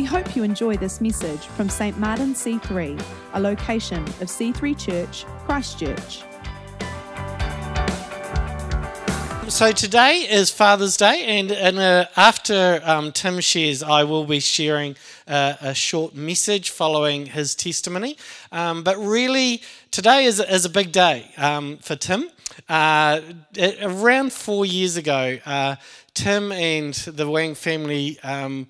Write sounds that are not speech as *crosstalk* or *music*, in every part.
We hope you enjoy this message from St. Martin C3, a location of C3 Church, Christchurch. So today is Father's Day, and, and uh, after um, Tim shares, I will be sharing uh, a short message following his testimony. Um, but really, today is, is a big day um, for Tim. Uh, around four years ago, uh, Tim and the Wang family um,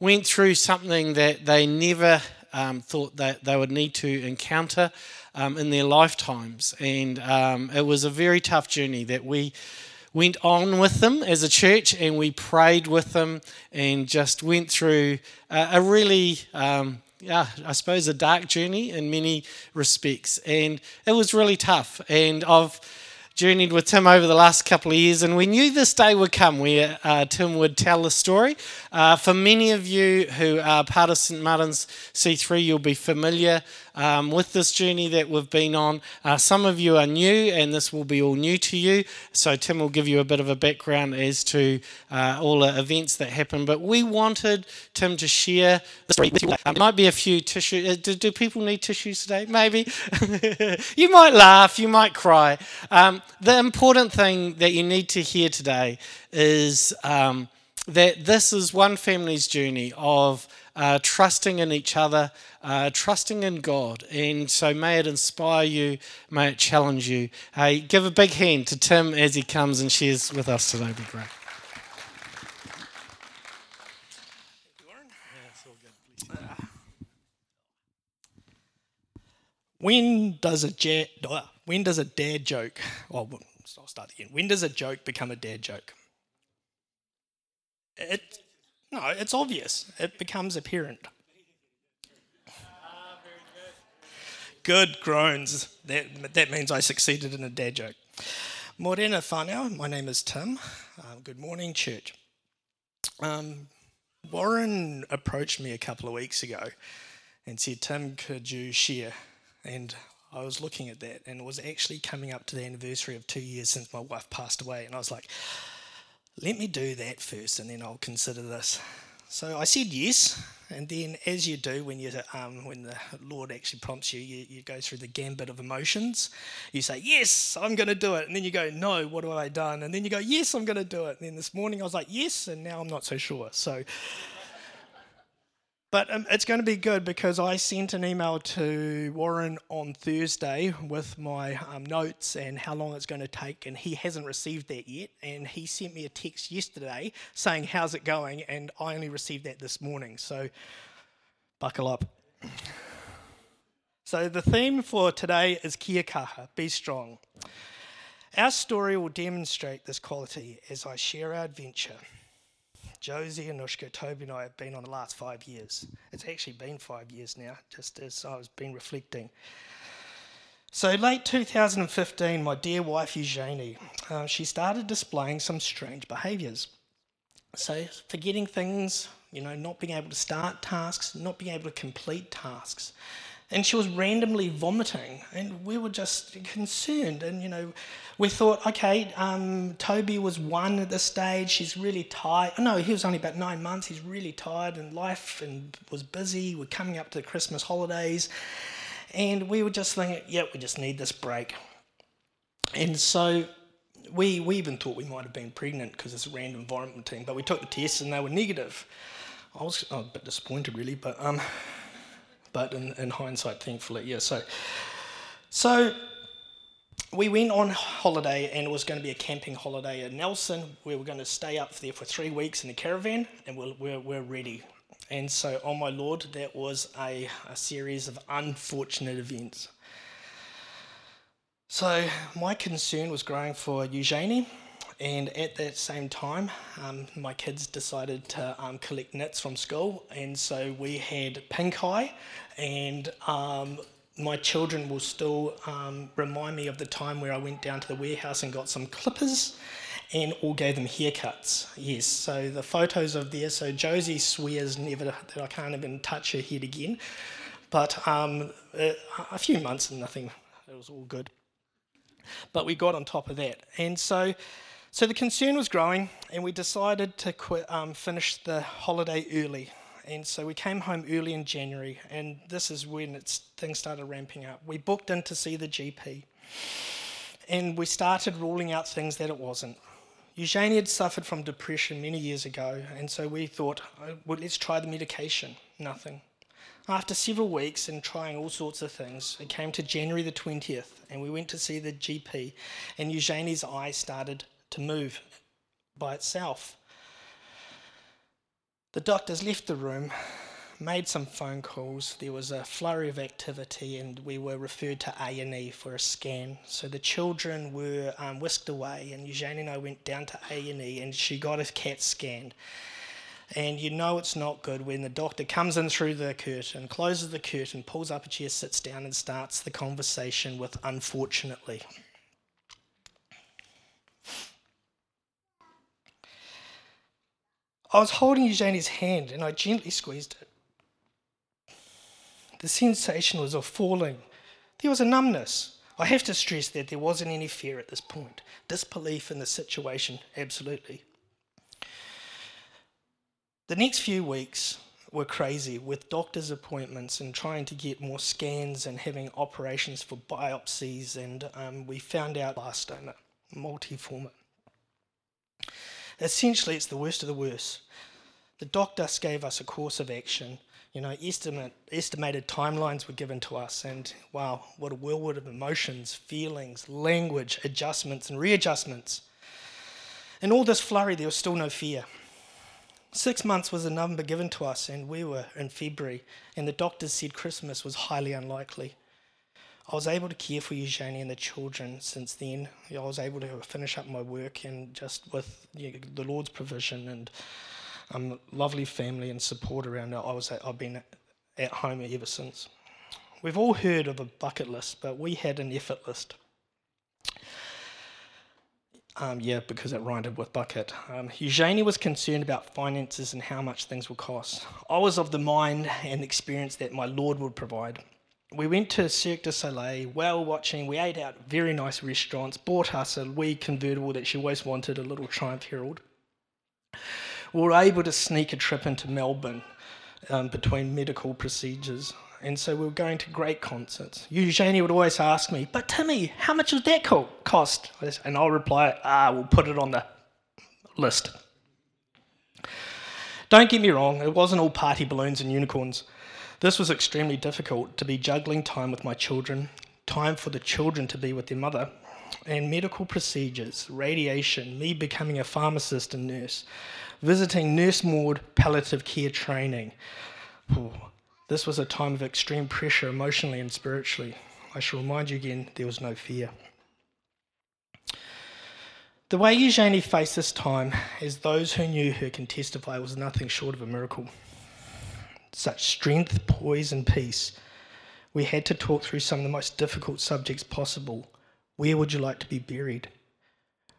went through something that they never um, thought that they would need to encounter um, in their lifetimes. And um, it was a very tough journey that we went on with them as a church and we prayed with them and just went through a, a really um, yeah, I suppose a dark journey in many respects, and it was really tough. And I've journeyed with Tim over the last couple of years, and we knew this day would come where uh, Tim would tell the story. Uh, for many of you who are part of St. Martin's C3, you'll be familiar um, with this journey that we've been on. Uh, some of you are new, and this will be all new to you. So, Tim will give you a bit of a background as to uh, all the events that happened. But we wanted Tim to share the story. Um, there might be a few tissues. Uh, do, do, people need tissues today? Maybe. *laughs* you might laugh, you might cry. Um, the important thing that you need to hear today is um, that this is one family's journey of uh, trusting in each other, uh, trusting in God. And so may it inspire you, may it challenge you. Hey, give a big hand to Tim as he comes and shares with us today. It'd be great. When does a jet, when does a dad joke? Well, I'll start again. When does a joke become a dad joke? It, no, it's obvious. It becomes apparent. Good groans. That, that means I succeeded in a dad joke. Morena whanau, my name is Tim. Um, good morning, church. Um, Warren approached me a couple of weeks ago and said, Tim, could you share? And I was looking at that, and it was actually coming up to the anniversary of two years since my wife passed away. And I was like, let me do that first, and then I'll consider this. So I said yes, and then as you do when you um, when the Lord actually prompts you, you, you go through the gambit of emotions. You say yes, I'm going to do it, and then you go no, what have I done? And then you go yes, I'm going to do it. And then this morning I was like yes, and now I'm not so sure. So but um, it's going to be good because I sent an email to Warren on Thursday with my um, notes and how long it's going to take, and he hasn't received that yet. And he sent me a text yesterday saying, How's it going? And I only received that this morning. So buckle up. So the theme for today is kia kaha, be strong. Our story will demonstrate this quality as I share our adventure. Josie, and Anushka, Toby, and I have been on the last five years. It's actually been five years now, just as I was been reflecting. So, late 2015, my dear wife Eugenie, uh, she started displaying some strange behaviours. So, forgetting things, you know, not being able to start tasks, not being able to complete tasks and she was randomly vomiting. And we were just concerned. And you know we thought okay um, toby was one at this stage. He's really tired. No he was only about nine months. He's really tired and life and was busy. We're coming up to the christmas holidays. And we were just thinking yeah we just need this break. And so we, we even thought we might have been pregnant because it's a random vomiting but we took the tests and they were negative. I was, I was a bit disappointed really but um, but in, in hindsight, thankfully, yeah. So, so we went on holiday, and it was going to be a camping holiday at Nelson. We were going to stay up there for three weeks in a caravan, and we're, we're, we're ready. And so, oh my lord, that was a, a series of unfortunate events. So, my concern was growing for Eugenie and at that same time, um, my kids decided to um, collect nits from school, and so we had pink eye, and um, my children will still um, remind me of the time where I went down to the warehouse and got some clippers and all gave them haircuts. Yes, so the photos of there. So Josie swears never that I can't even touch her head again, but um, a few months and nothing. It was all good. But we got on top of that, and so so the concern was growing, and we decided to quit, um, finish the holiday early. And so we came home early in January, and this is when things started ramping up. We booked in to see the GP, and we started ruling out things that it wasn't. Eugenie had suffered from depression many years ago, and so we thought, oh, well, let's try the medication. Nothing. After several weeks and trying all sorts of things, it came to January the 20th, and we went to see the GP, and Eugenie's eye started to move by itself. The doctors left the room, made some phone calls. There was a flurry of activity, and we were referred to A and E for a scan. So the children were um, whisked away, and Eugenie and I went down to A and E, and she got a CAT scan. And you know it's not good when the doctor comes in through the curtain, closes the curtain, pulls up a chair, sits down, and starts the conversation with "unfortunately." I was holding Eugenie's hand and I gently squeezed it. The sensation was of falling. There was a numbness. I have to stress that there wasn't any fear at this point. Disbelief in the situation, absolutely. The next few weeks were crazy with doctor's appointments and trying to get more scans and having operations for biopsies. And um, we found out blastoma, multiforme. Essentially, it's the worst of the worst. The doctor gave us a course of action. You know, estimate, estimated timelines were given to us, and wow, what a whirlwind of emotions, feelings, language, adjustments, and readjustments. In all this flurry, there was still no fear. Six months was the number given to us, and we were in February, and the doctors said Christmas was highly unlikely. I was able to care for Eugenie and the children since then. I was able to finish up my work and just with you know, the Lord's provision and um, lovely family and support around it, I was at, I've been at home ever since. We've all heard of a bucket list, but we had an effort list. Um, yeah, because it rhymed with bucket. Um, Eugenie was concerned about finances and how much things would cost. I was of the mind and experience that my Lord would provide we went to Cirque du Soleil, whale watching. We ate out very nice restaurants. Bought us a wee convertible that she always wanted, a little Triumph Herald. We were able to sneak a trip into Melbourne um, between medical procedures, and so we were going to great concerts. Eugenie would always ask me, "But Timmy, how much does that cost?" And I'll reply, "Ah, we'll put it on the list." Don't get me wrong; it wasn't all party balloons and unicorns. This was extremely difficult to be juggling time with my children, time for the children to be with their mother, and medical procedures, radiation, me becoming a pharmacist and nurse, visiting nurse ward palliative care training. Ooh, this was a time of extreme pressure emotionally and spiritually. I shall remind you again there was no fear. The way Eugenie faced this time, as those who knew her can testify, was nothing short of a miracle such strength, poise, and peace. We had to talk through some of the most difficult subjects possible. Where would you like to be buried?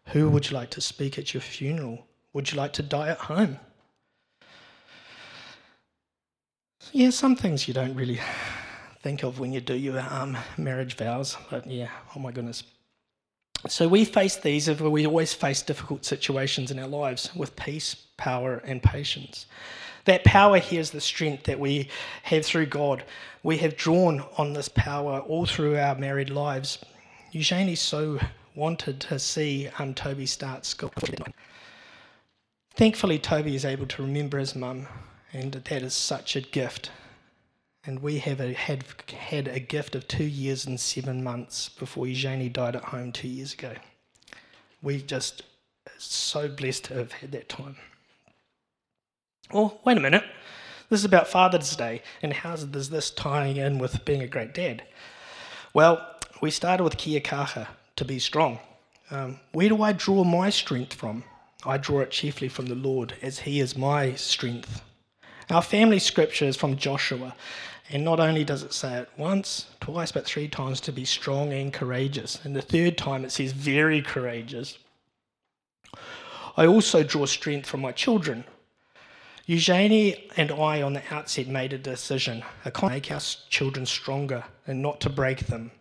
Who would you like to speak at your funeral? Would you like to die at home? Yeah, some things you don't really think of when you do your um, marriage vows, but yeah, oh my goodness. So we face these, we always face difficult situations in our lives with peace, power, and patience. That power here is the strength that we have through God. We have drawn on this power all through our married lives. Eugenie so wanted to see um, Toby start school. Thankfully, Toby is able to remember his mum, and that is such a gift. And we have a, had, had a gift of two years and seven months before Eugenie died at home two years ago. We just so blessed to have had that time. Well, wait a minute. This is about Father's Day, and how does this tie in with being a great dad? Well, we started with kia kaha, to be strong. Um, where do I draw my strength from? I draw it chiefly from the Lord, as He is my strength. Our family scripture is from Joshua, and not only does it say it once, twice, but three times to be strong and courageous. And the third time it says very courageous. I also draw strength from my children, Eugenie and I, on the outset, made a decision to make our children stronger and not to break them.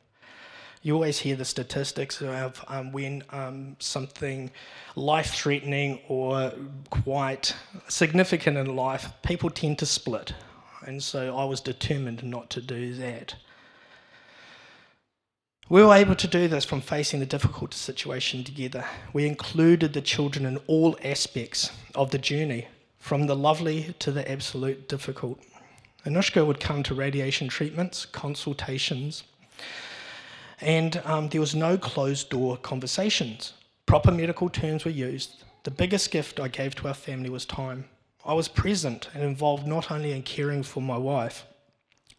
You always hear the statistics of um, when um, something life threatening or quite significant in life, people tend to split. And so I was determined not to do that. We were able to do this from facing the difficult situation together. We included the children in all aspects of the journey, from the lovely to the absolute difficult. Anushka would come to radiation treatments, consultations, and um, there was no closed door conversations. Proper medical terms were used. The biggest gift I gave to our family was time. I was present and involved not only in caring for my wife,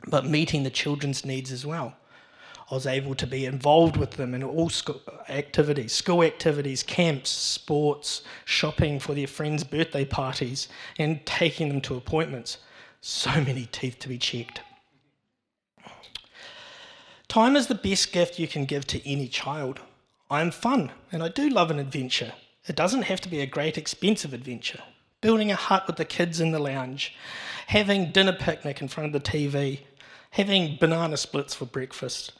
but meeting the children's needs as well. I was able to be involved with them in all school activities, school activities, camps, sports, shopping for their friends' birthday parties, and taking them to appointments. So many teeth to be checked. Time is the best gift you can give to any child. I am fun, and I do love an adventure. It doesn't have to be a great, expensive adventure. Building a hut with the kids in the lounge, having dinner picnic in front of the TV, having banana splits for breakfast,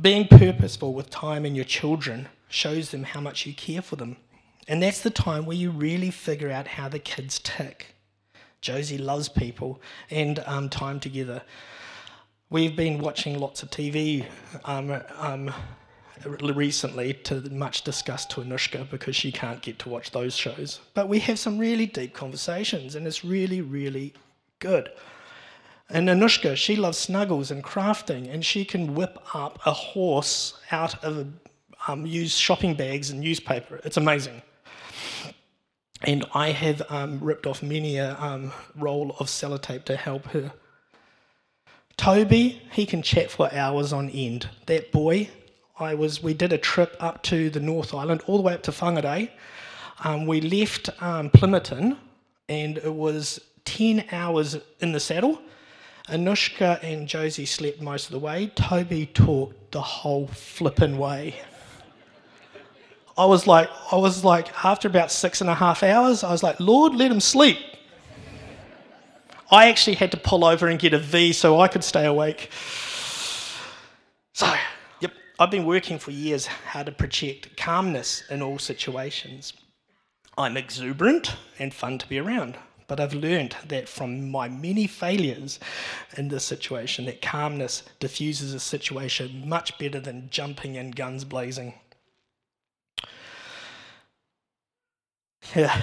being purposeful with time in your children shows them how much you care for them. And that's the time where you really figure out how the kids tick. Josie loves people and um, time together. We've been watching lots of TV um, um, recently, to much disgust to Anushka because she can't get to watch those shows. But we have some really deep conversations, and it's really, really good. And Anushka, she loves snuggles and crafting, and she can whip up a horse out of um, used shopping bags and newspaper. It's amazing. And I have um, ripped off many a um, roll of sellotape to help her. Toby, he can chat for hours on end. That boy, I was. We did a trip up to the North Island, all the way up to Whangarei. Um, we left um, Plimmerton, and it was ten hours in the saddle Anushka and Josie slept most of the way. Toby talked the whole flippin' way. I was like, I was like, after about six and a half hours, I was like, Lord, let him sleep. I actually had to pull over and get a V so I could stay awake. So, yep, I've been working for years how to project calmness in all situations. I'm exuberant and fun to be around. But I've learned that from my many failures in this situation, that calmness diffuses a situation much better than jumping and guns blazing. Yeah.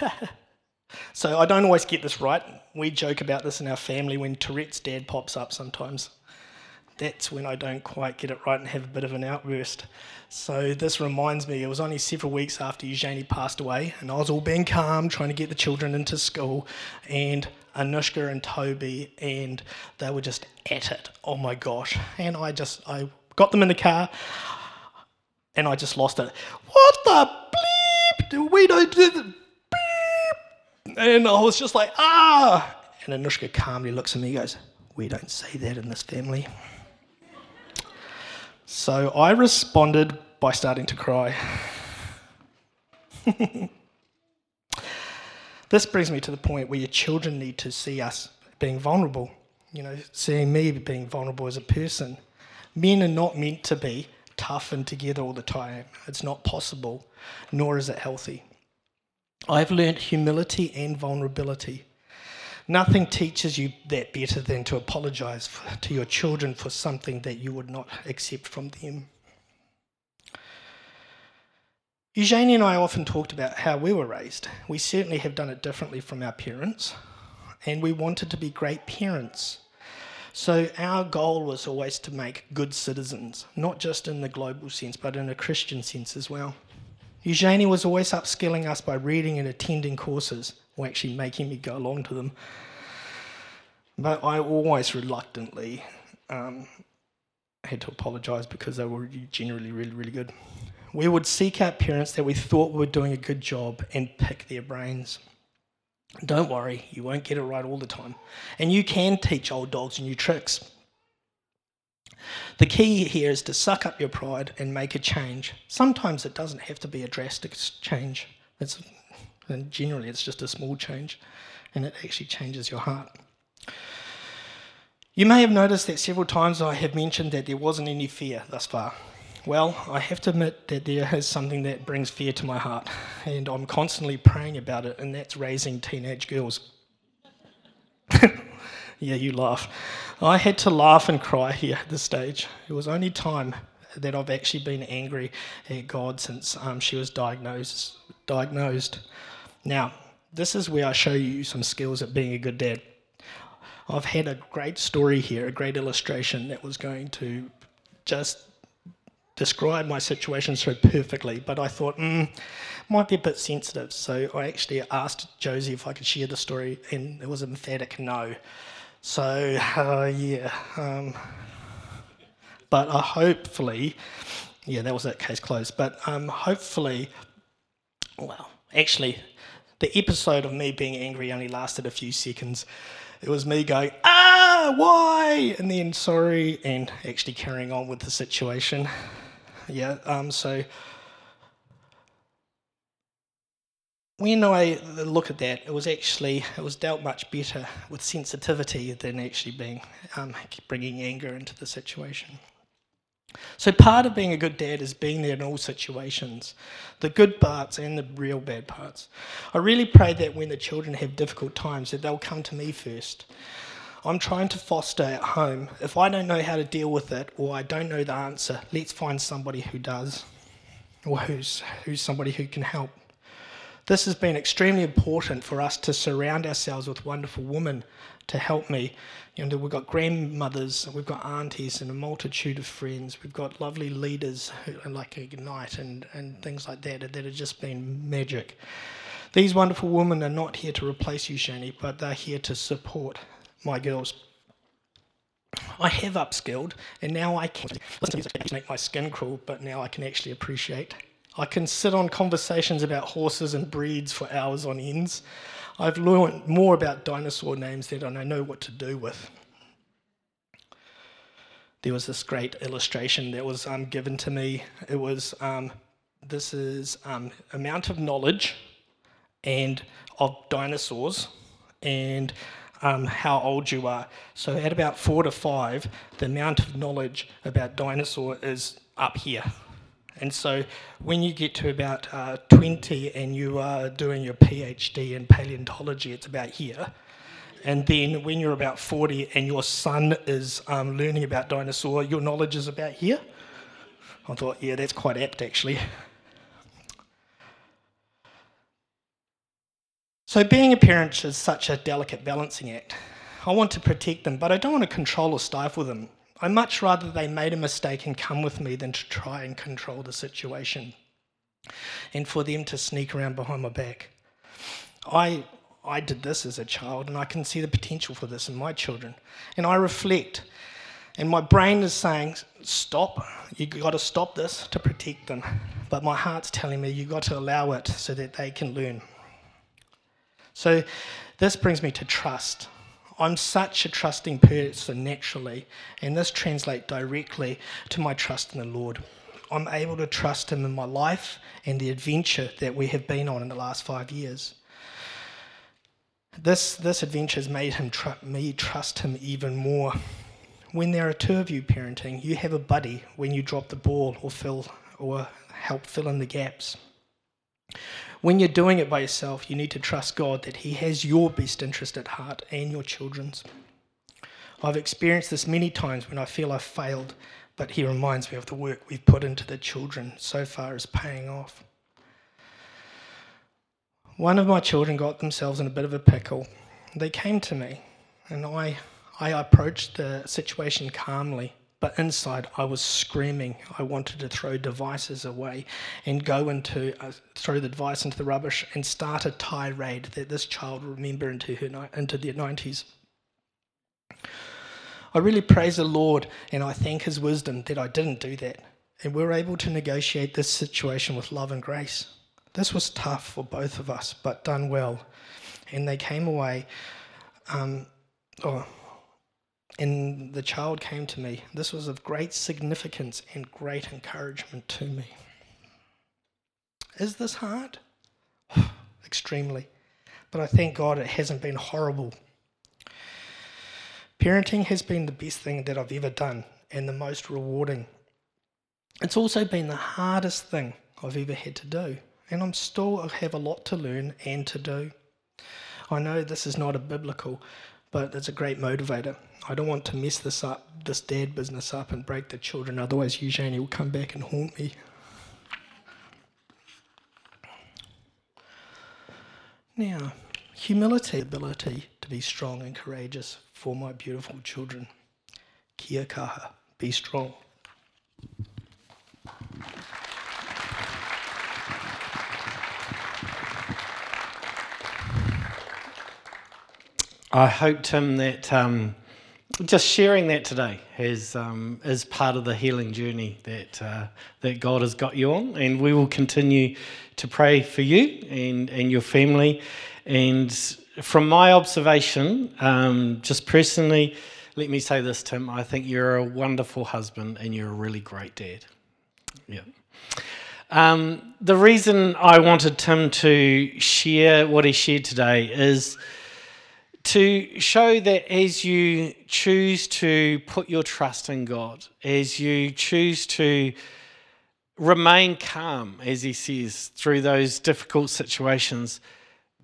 *laughs* so I don't always get this right. We joke about this in our family when Tourette's dad pops up sometimes that's when I don't quite get it right and have a bit of an outburst. So this reminds me, it was only several weeks after Eugenie passed away, and I was all being calm, trying to get the children into school, and Anushka and Toby, and they were just at it. Oh my gosh! And I just, I got them in the car, and I just lost it. What the bleep? Do We don't do the beep. And I was just like, ah. And Anushka calmly looks at me and goes, we don't say that in this family. So I responded by starting to cry. *laughs* this brings me to the point where your children need to see us being vulnerable, you know, seeing me being vulnerable as a person. Men are not meant to be tough and together all the time. It's not possible, nor is it healthy. I've learned humility and vulnerability. Nothing teaches you that better than to apologize for, to your children for something that you would not accept from them. Eugenie and I often talked about how we were raised. We certainly have done it differently from our parents, and we wanted to be great parents. So our goal was always to make good citizens, not just in the global sense, but in a Christian sense as well. Eugenie was always upskilling us by reading and attending courses or actually making me go along to them. But I always reluctantly um, had to apologise because they were generally really, really good. We would seek out parents that we thought were doing a good job and pick their brains. Don't worry, you won't get it right all the time. And you can teach old dogs new tricks. The key here is to suck up your pride and make a change. Sometimes it doesn't have to be a drastic change. It's and generally, it's just a small change, and it actually changes your heart. You may have noticed that several times I have mentioned that there wasn't any fear thus far. Well, I have to admit that there is something that brings fear to my heart, and I'm constantly praying about it, and that's raising teenage girls. *laughs* yeah, you laugh. I had to laugh and cry here at this stage. It was only time that I've actually been angry at God since um, she was diagnosed. Diagnosed. Now, this is where I show you some skills at being a good dad. I've had a great story here, a great illustration that was going to just describe my situation so perfectly, but I thought, mm, might be a bit sensitive. So I actually asked Josie if I could share the story, and it was emphatic no. So, uh, yeah. Um, but uh, hopefully, yeah, that was that case closed. But um, hopefully, well, actually, the episode of me being angry only lasted a few seconds. It was me going, ah, why? And then sorry, and actually carrying on with the situation. Yeah, um, so when I look at that, it was actually it was dealt much better with sensitivity than actually being um, bringing anger into the situation. So part of being a good dad is being there in all situations, the good parts and the real bad parts. I really pray that when the children have difficult times, that they'll come to me first. I'm trying to foster at home. If I don't know how to deal with it or I don't know the answer, let's find somebody who does, or who's who's somebody who can help. This has been extremely important for us to surround ourselves with wonderful women to help me. You know, we've got grandmothers, we've got aunties, and a multitude of friends. We've got lovely leaders who, like Ignite and, and things like that that have just been magic. These wonderful women are not here to replace Eugenie, but they're here to support my girls. I have upskilled, and now I can to make my skin crawl, but now I can actually appreciate I can sit on conversations about horses and breeds for hours on ends. I've learned more about dinosaur names than I know what to do with. There was this great illustration that was um, given to me. It was um, this is um, amount of knowledge and of dinosaurs and um, how old you are. So at about four to five, the amount of knowledge about dinosaur is up here. And so when you get to about uh, 20 and you are doing your PhD in paleontology, it's about here. And then when you're about 40 and your son is um, learning about dinosaur, your knowledge is about here. I thought, yeah, that's quite apt actually. So being a parent is such a delicate balancing act. I want to protect them, but I don't want to control or stifle them. I much rather they made a mistake and come with me than to try and control the situation and for them to sneak around behind my back. I, I did this as a child and I can see the potential for this in my children. And I reflect, and my brain is saying, Stop, you've got to stop this to protect them. But my heart's telling me, you've got to allow it so that they can learn. So this brings me to trust. I'm such a trusting person naturally, and this translates directly to my trust in the Lord. I'm able to trust Him in my life and the adventure that we have been on in the last five years. This, this adventure has made him tr- me trust Him even more. When there are two of you parenting, you have a buddy when you drop the ball or fill or help fill in the gaps. When you're doing it by yourself, you need to trust God that He has your best interest at heart and your children's. I've experienced this many times when I feel I've failed, but He reminds me of the work we've put into the children so far as paying off. One of my children got themselves in a bit of a pickle. They came to me, and I, I approached the situation calmly. But inside, I was screaming. I wanted to throw devices away and go into, uh, throw the device into the rubbish and start a tirade that this child will remember into, her, into the 90s. I really praise the Lord and I thank His wisdom that I didn't do that. And we were able to negotiate this situation with love and grace. This was tough for both of us, but done well. And they came away. Um, oh, and the child came to me. This was of great significance and great encouragement to me. Is this hard? *sighs* Extremely. But I thank God it hasn't been horrible. Parenting has been the best thing that I've ever done and the most rewarding. It's also been the hardest thing I've ever had to do, and I'm still I have a lot to learn and to do. I know this is not a biblical, but it's a great motivator. I don't want to mess this up, this dad business up, and break the children. Otherwise, Eugenie will come back and haunt me. Now, humility, ability to be strong and courageous for my beautiful children. Kia kaha, be strong. I hope, Tim, that um, just sharing that today has, um, is part of the healing journey that, uh, that God has got you on. And we will continue to pray for you and, and your family. And from my observation, um, just personally, let me say this, Tim. I think you're a wonderful husband and you're a really great dad. Yeah. Um, the reason I wanted Tim to share what he shared today is to show that as you choose to put your trust in God, as you choose to remain calm, as he says, through those difficult situations,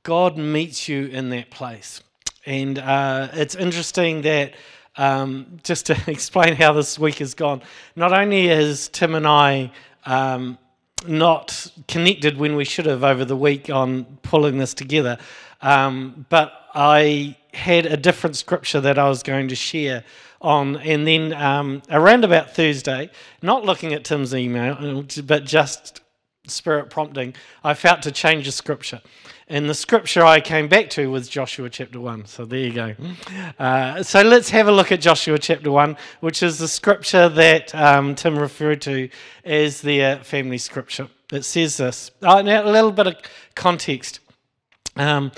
God meets you in that place. And uh, it's interesting that, um, just to *laughs* explain how this week has gone, not only is Tim and I um, not connected when we should have over the week on pulling this together, um, but I had a different scripture that I was going to share on, and then um, around about Thursday, not looking at Tim's email, but just spirit prompting, I felt to change the scripture. And the scripture I came back to was Joshua chapter 1. So there you go. Uh, so let's have a look at Joshua chapter 1, which is the scripture that um, Tim referred to as the uh, family scripture. It says this. Oh, now, a little bit of context. Um,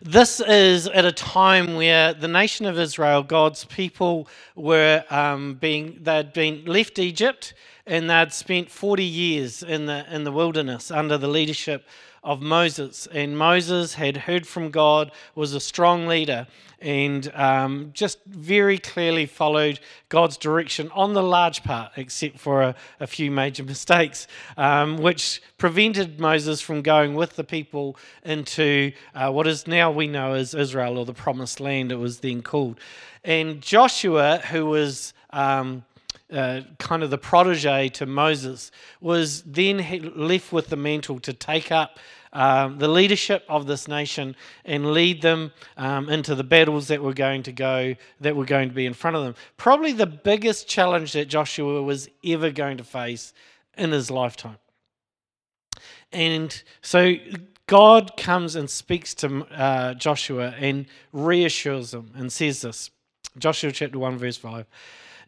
this is at a time where the nation of Israel, God's people, were um, being they'd been left Egypt and they'd spent 40 years in the in the wilderness under the leadership of Moses. And Moses had heard from God, was a strong leader, and um, just very clearly followed God's direction on the large part, except for a, a few major *laughs* mistakes, um, which prevented Moses from going with the people into uh, what is now we know as Israel or the Promised Land, it was then called. And Joshua, who was um, uh, kind of the protege to Moses, was then left with the mantle to take up um, the leadership of this nation and lead them um, into the battles that were going to go, that were going to be in front of them. Probably the biggest challenge that Joshua was ever going to face in his lifetime. And so God comes and speaks to uh, Joshua and reassures him and says this Joshua chapter 1, verse 5.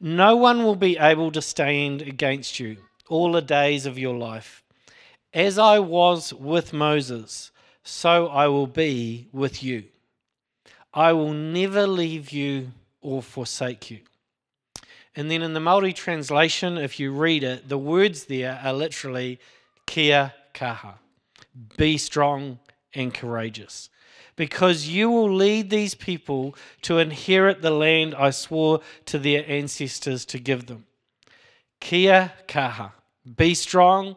No one will be able to stand against you all the days of your life. As I was with Moses, so I will be with you. I will never leave you or forsake you. And then in the Maori translation, if you read it, the words there are literally kia kaha. Be strong and courageous because you will lead these people to inherit the land I swore to their ancestors to give them. Kia kaha. Be strong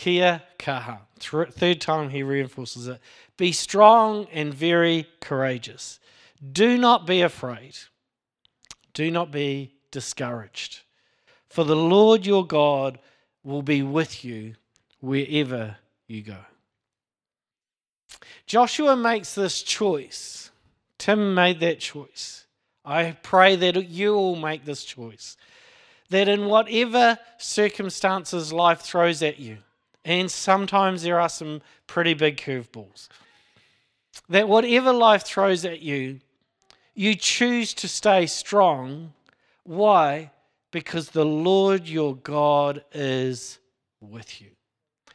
Kia kaha. Third time he reinforces it. Be strong and very courageous. Do not be afraid. Do not be discouraged. For the Lord your God will be with you wherever you go. Joshua makes this choice. Tim made that choice. I pray that you all make this choice. That in whatever circumstances life throws at you, and sometimes there are some pretty big curveballs, that whatever life throws at you, you choose to stay strong. Why? because the Lord your God is with you.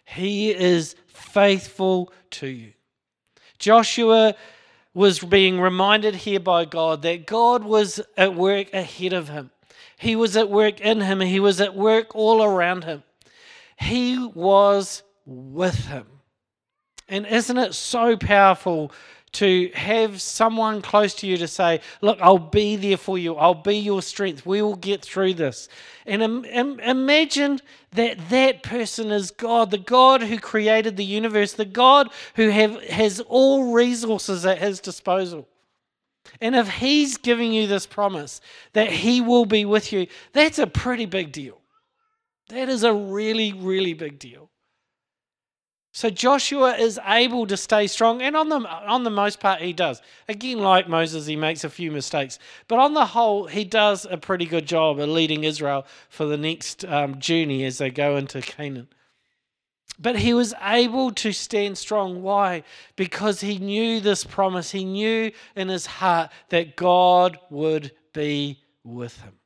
He is faithful to you. Joshua was being reminded here by God that God was at work ahead of him. He was at work in him. He was at work all around him. He was with him. And isn't it so powerful to have someone close to you to say, Look, I'll be there for you. I'll be your strength. We will get through this. And Im- Im- imagine that that person is God, the God who created the universe, the God who have, has all resources at his disposal. And if he's giving you this promise that he will be with you, that's a pretty big deal. That is a really, really big deal. So Joshua is able to stay strong, and on the on the most part, he does. Again, like Moses, he makes a few mistakes, but on the whole, he does a pretty good job of leading Israel for the next um, journey as they go into Canaan. But he was able to stand strong. Why? Because he knew this promise. He knew in his heart that God would be with him.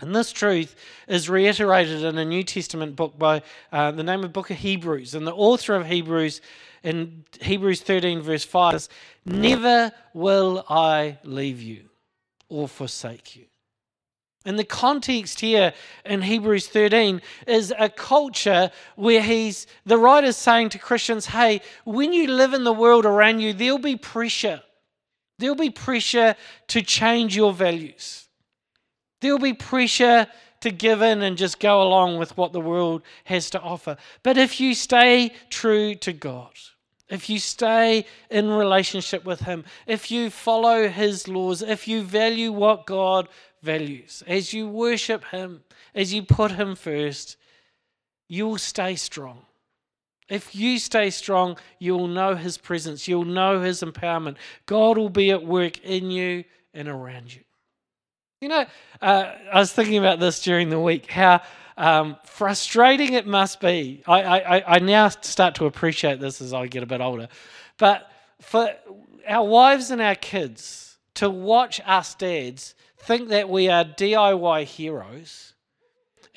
And this truth is reiterated in a New Testament book by uh, the name of Book of Hebrews. And the author of Hebrews in Hebrews 13, verse 5 says, Never will I leave you or forsake you. And the context here in Hebrews 13 is a culture where he's the writer's saying to Christians, hey, when you live in the world around you, there'll be pressure. There'll be pressure to change your values. There'll be pressure to give in and just go along with what the world has to offer. But if you stay true to God, if you stay in relationship with Him, if you follow His laws, if you value what God values, as you worship Him, as you put Him first, you will stay strong. If you stay strong, you'll know His presence, you'll know His empowerment. God will be at work in you and around you. You know, uh, I was thinking about this during the week, how um, frustrating it must be. I, I, I now start to appreciate this as I get a bit older. But for our wives and our kids to watch us dads think that we are DIY heroes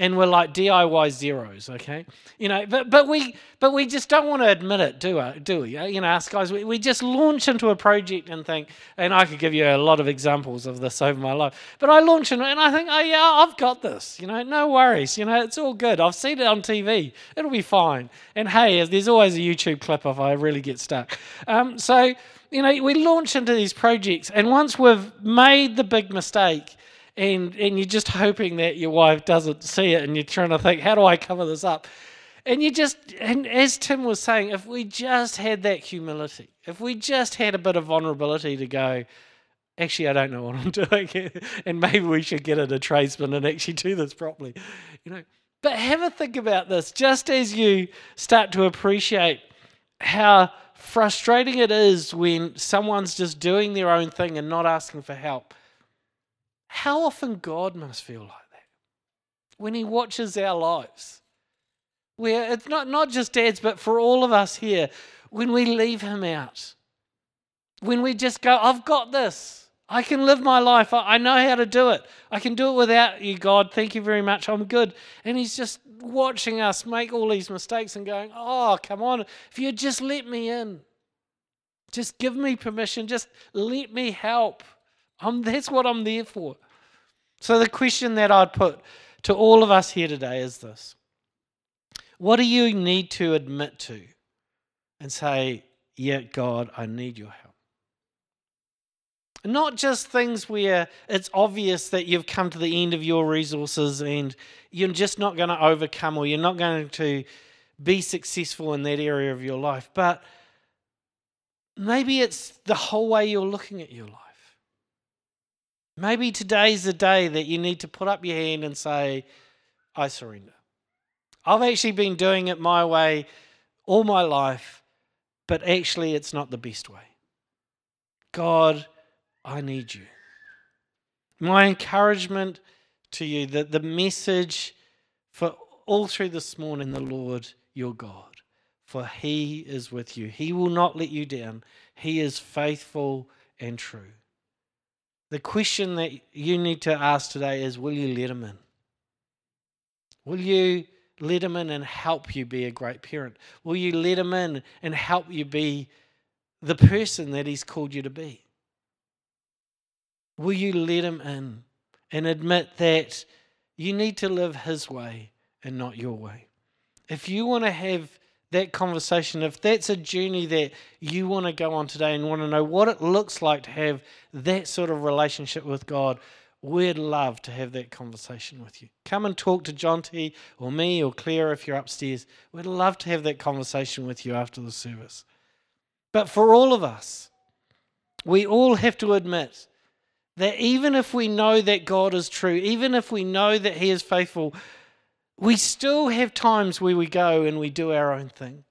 and we're like DIY zeros, okay? You know, but but we but we just don't want to admit it, do we? Do we? You know, us guys, we, we just launch into a project and think, and I could give you a lot of examples of this over my life, but I launch and I think, oh yeah, I've got this. You know, no worries. You know, it's all good. I've seen it on TV. It'll be fine. And hey, there's always a YouTube clip if I really get stuck. Um, so you know, we launch into these projects, and once we've made the big mistake and and you're just hoping that your wife doesn't see it and you're trying to think how do i cover this up? And you just and as tim was saying if we just had that humility if we just had a bit of vulnerability to go actually i don't know what i'm *laughs* doing and maybe we should get in a tradesman and actually do this properly you know. But have a think about this just as you start to appreciate how frustrating it is when someone's just doing their own thing and not asking for help how often God must feel like that when He watches our lives. Where it's not, not just dads, but for all of us here, when we leave Him out, when we just go, I've got this. I can live my life. I know how to do it. I can do it without you, God. Thank you very much. I'm good. And He's just watching us make all these mistakes and going, Oh, come on. If you just let me in, just give me permission, just let me help. I'm, that's what I'm there for. So, the question that I'd put to all of us here today is this What do you need to admit to and say, Yeah, God, I need your help? Not just things where it's obvious that you've come to the end of your resources and you're just not going to overcome or you're not going to be successful in that area of your life, but maybe it's the whole way you're looking at your life. Maybe today's the day that you need to put up your hand and say, I surrender. I've actually been doing it my way all my life, but actually it's not the best way. God, I need you. My encouragement to you that the message for all through this morning, the Lord your God, for he is with you. He will not let you down. He is faithful and true. The question that you need to ask today is Will you let him in? Will you let him in and help you be a great parent? Will you let him in and help you be the person that he's called you to be? Will you let him in and admit that you need to live his way and not your way? If you want to have that conversation, if that's a journey that you want to go on today and want to know what it looks like to have that sort of relationship with God, we'd love to have that conversation with you. Come and talk to John T or me or Claire if you're upstairs. We'd love to have that conversation with you after the service. But for all of us, we all have to admit that even if we know that God is true, even if we know that He is faithful, we still have times where we go and we do our own thing.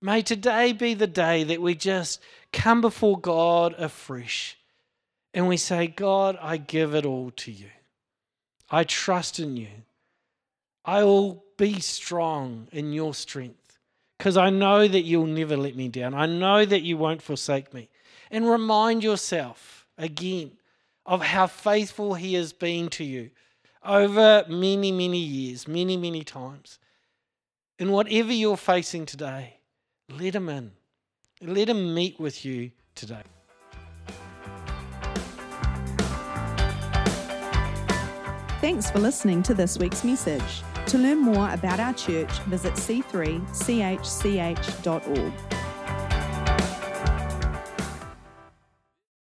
May today be the day that we just come before God afresh and we say, God, I give it all to you. I trust in you. I will be strong in your strength because I know that you'll never let me down. I know that you won't forsake me. And remind yourself again of how faithful He has been to you over many, many years, many, many times. And whatever you're facing today, let Him in. Let Him meet with you today. Thanks for listening to this week's message. To learn more about our church, visit c3chch.org.